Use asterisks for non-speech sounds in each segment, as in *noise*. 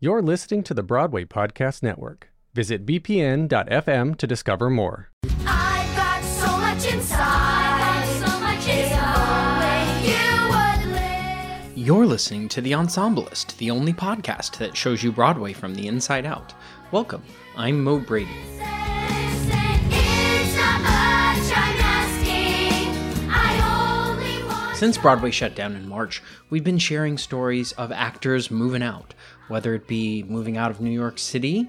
You're listening to the Broadway Podcast Network. Visit bpn.fm to discover more. I've got so much inside. so much inside. You You're listening to The Ensemblist, the only podcast that shows you Broadway from the inside out. Welcome. I'm Mo Brady. Since Broadway shut down in March, we've been sharing stories of actors moving out, whether it be moving out of New York City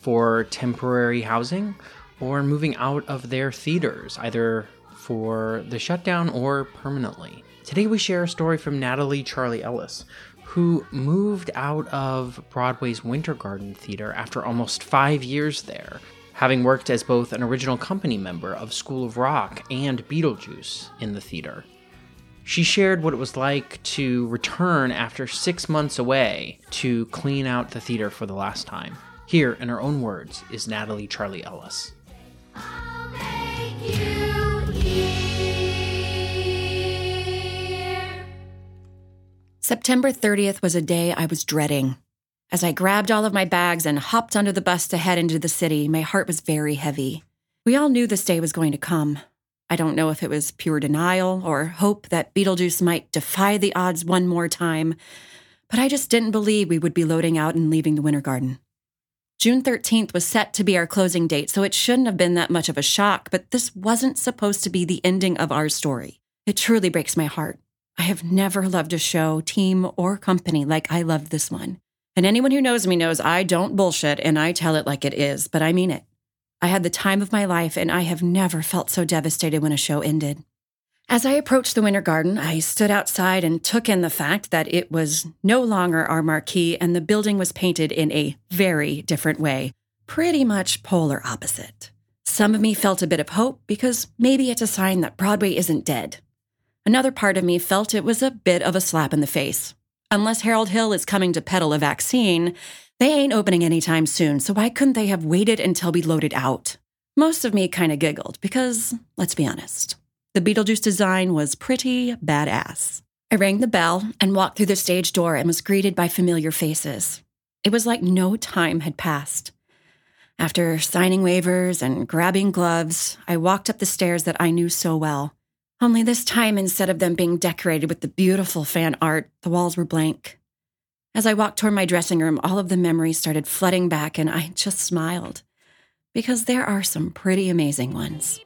for temporary housing or moving out of their theaters, either for the shutdown or permanently. Today we share a story from Natalie Charle Ellis, who moved out of Broadway's Winter Garden Theater after almost five years there, having worked as both an original company member of School of Rock and Beetlejuice in the theater. She shared what it was like to return after six months away to clean out the theater for the last time. Here, in her own words, is Natalie Charle Ellis. September 30th was a day I was dreading. As I grabbed all of my bags and hopped under the bus to head into the city, my heart was very heavy. We all knew this day was going to come. I don't know if it was pure denial or hope that Beetlejuice might defy the odds one more time, but I just didn't believe we would be loading out and leaving the Winter Garden. June 13th was set to be our closing date, so it shouldn't have been that much of a shock, but this wasn't supposed to be the ending of our story. It truly breaks my heart. I have never loved a show, team, or company like I loved this one. And anyone who knows me knows I don't bullshit and I tell it like it is, but I mean it. I had the time of my life, and I have never felt so devastated when a show ended. As I approached the Winter Garden, I stood outside and took in the fact that it was no longer our marquee and the building was painted in a very different way, pretty much polar opposite. Some of me felt a bit of hope because maybe it's a sign that Broadway isn't dead. Another part of me felt it was a bit of a slap in the face. Unless Harold Hill is coming to peddle a vaccine, they ain't opening anytime soon, so why couldn't they have waited until we loaded out? Most of me kind of giggled because, let's be honest, the Beetlejuice design was pretty badass. I rang the bell and walked through the stage door and was greeted by familiar faces. It was like no time had passed. After signing waivers and grabbing gloves, I walked up the stairs that I knew so well. Only this time, instead of them being decorated with the beautiful fan art, the walls were blank. As I walked toward my dressing room, all of the memories started flooding back, and I just smiled. Because there are some pretty amazing ones.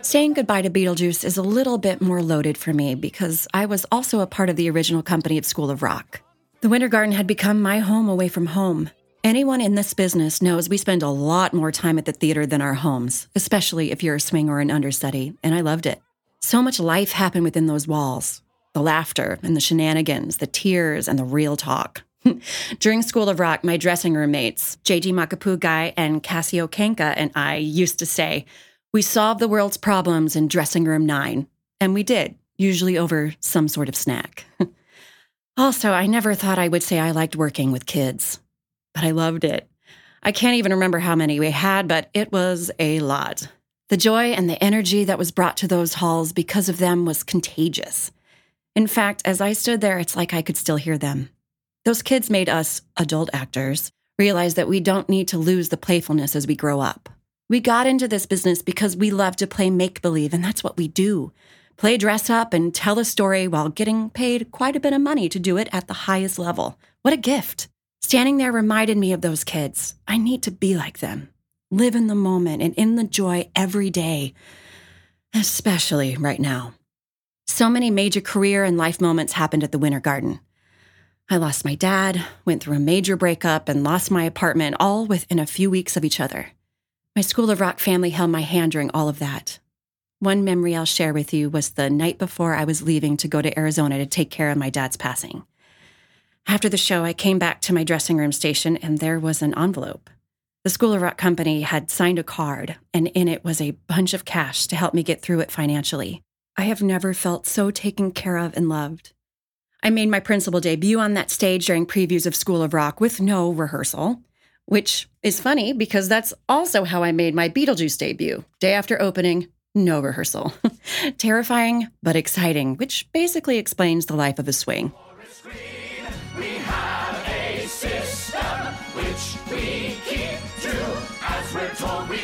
Saying goodbye to Beetlejuice is a little bit more loaded for me because I was also a part of the original company of School of Rock. The Winter Garden had become my home away from home, Anyone in this business knows we spend a lot more time at the theater than our homes, especially if you're a swing or an understudy, and I loved it. So much life happened within those walls the laughter and the shenanigans, the tears and the real talk. *laughs* During School of Rock, my dressing room mates, JG Makapugai and Cassie Okenka, and I used to say, We solved the world's problems in dressing room nine. And we did, usually over some sort of snack. *laughs* also, I never thought I would say I liked working with kids but I loved it. I can't even remember how many we had, but it was a lot. The joy and the energy that was brought to those halls because of them was contagious. In fact, as I stood there, it's like I could still hear them. Those kids made us, adult actors, realize that we don't need to lose the playfulness as we grow up. We got into this business because we love to play make believe, and that's what we do play dress up and tell a story while getting paid quite a bit of money to do it at the highest level. What a gift! Standing there reminded me of those kids. I need to be like them, live in the moment and in the joy every day, especially right now. So many major career and life moments happened at the Winter Garden. I lost my dad, went through a major breakup, and lost my apartment all within a few weeks of each other. My School of Rock family held my hand during all of that. One memory I'll share with you was the night before I was leaving to go to Arizona to take care of my dad's passing. After the show, I came back to my dressing room station and there was an envelope. The School of Rock Company had signed a card, and in it was a bunch of cash to help me get through it financially. I have never felt so taken care of and loved. I made my principal debut on that stage during previews of School of Rock with no rehearsal, which is funny because that's also how I made my Beetlejuice debut. Day after opening, no rehearsal. *laughs* Terrifying, but exciting, which basically explains the life of a swing.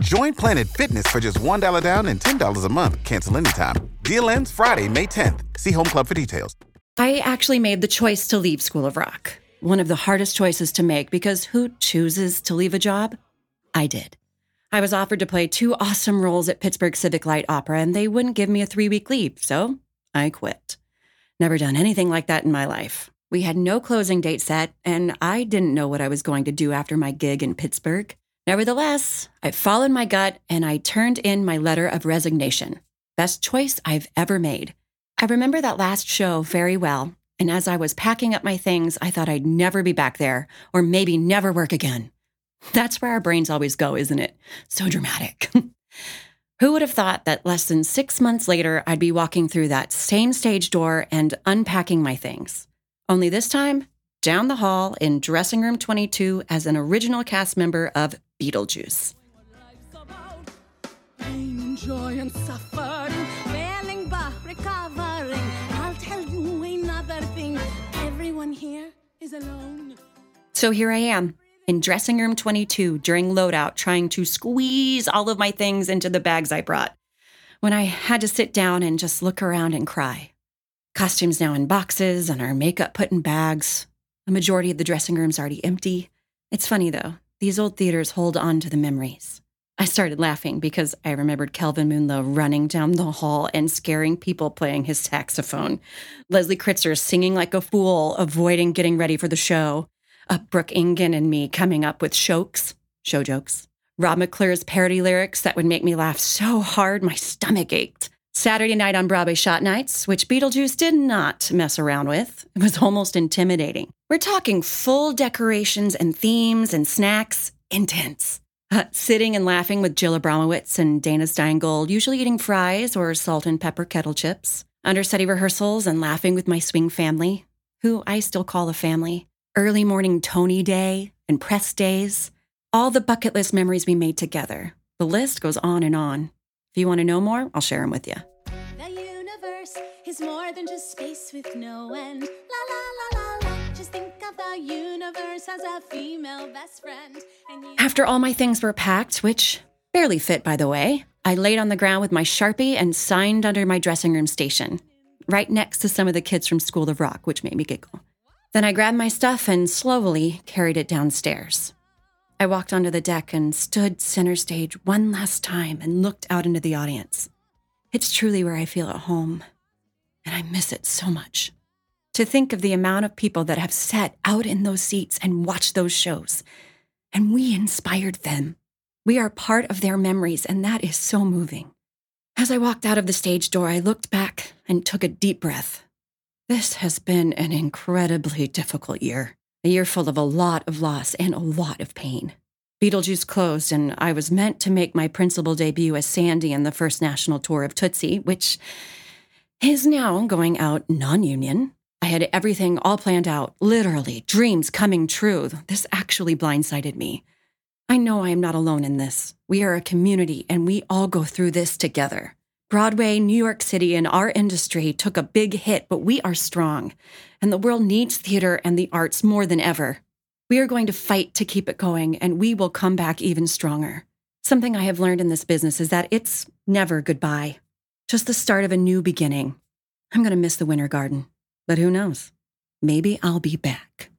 Join Planet Fitness for just $1 down and $10 a month. Cancel anytime. Deal ends Friday, May 10th. See Home Club for details. I actually made the choice to leave School of Rock. One of the hardest choices to make because who chooses to leave a job? I did. I was offered to play two awesome roles at Pittsburgh Civic Light Opera, and they wouldn't give me a three week leave, so I quit. Never done anything like that in my life. We had no closing date set, and I didn't know what I was going to do after my gig in Pittsburgh. Nevertheless, I followed my gut and I turned in my letter of resignation. Best choice I've ever made. I remember that last show very well, and as I was packing up my things, I thought I'd never be back there, or maybe never work again. That's where our brains always go, isn't it? So dramatic. *laughs* Who would have thought that less than six months later, I'd be walking through that same stage door and unpacking my things? Only this time, down the hall in dressing room 22 as an original cast member of Beetlejuice. Joy and suffering, failing but recovering. I'll tell you another thing. Everyone here is alone. So here I am in dressing room 22 during loadout, trying to squeeze all of my things into the bags I brought. When I had to sit down and just look around and cry. Costumes now in boxes and our makeup put in bags. A majority of the dressing room's already empty. It's funny though, these old theaters hold on to the memories. I started laughing because I remembered Kelvin Moon Loh running down the hall and scaring people playing his saxophone. Leslie Kritzer singing like a fool, avoiding getting ready for the show. Uh, Brooke Engen and me coming up with shokes, show jokes. Rob McClure's parody lyrics that would make me laugh so hard my stomach ached. Saturday night on Broadway Shot Nights, which Beetlejuice did not mess around with. It was almost intimidating. We're talking full decorations and themes and snacks, intense. Uh, sitting and laughing with Jill Abramovitz and Dana Steingold, usually eating fries or salt and pepper kettle chips. Understudy rehearsals and laughing with my swing family, who I still call a family. Early morning Tony Day and press days. All the bucket list memories we made together. The list goes on and on. If you want to know more, I'll share them with you. The universe is more than just space with no end. La la la la la. Just think of the universe as a female best friend. You After all my things were packed, which barely fit, by the way, I laid on the ground with my Sharpie and signed under my dressing room station, right next to some of the kids from School of Rock, which made me giggle. Then I grabbed my stuff and slowly carried it downstairs. I walked onto the deck and stood center stage one last time and looked out into the audience. It's truly where I feel at home, and I miss it so much. To think of the amount of people that have sat out in those seats and watched those shows, and we inspired them. We are part of their memories, and that is so moving. As I walked out of the stage door, I looked back and took a deep breath. This has been an incredibly difficult year, a year full of a lot of loss and a lot of pain. Beetlejuice closed, and I was meant to make my principal debut as Sandy in the first national tour of Tootsie, which is now going out non union. I had everything all planned out, literally, dreams coming true. This actually blindsided me. I know I am not alone in this. We are a community and we all go through this together. Broadway, New York City, and our industry took a big hit, but we are strong. And the world needs theater and the arts more than ever. We are going to fight to keep it going, and we will come back even stronger. Something I have learned in this business is that it's never goodbye, just the start of a new beginning. I'm going to miss the Winter Garden, but who knows? Maybe I'll be back.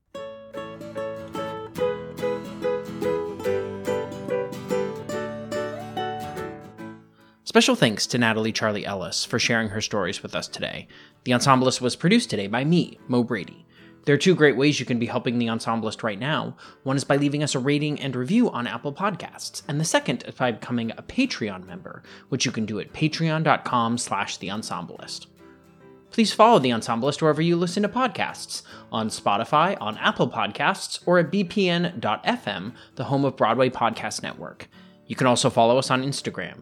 Special thanks to Natalie Charle Ellis for sharing her stories with us today. The Ensemblist was produced today by me, Mo Brady. There are two great ways you can be helping the Ensemblist right now. One is by leaving us a rating and review on Apple Podcasts, and the second is by becoming a Patreon member, which you can do at patreon.com slash the ensemblist. Please follow The Ensemblist wherever you listen to podcasts on Spotify, on Apple Podcasts, or at bpn.fm, the home of Broadway Podcast Network. You can also follow us on Instagram.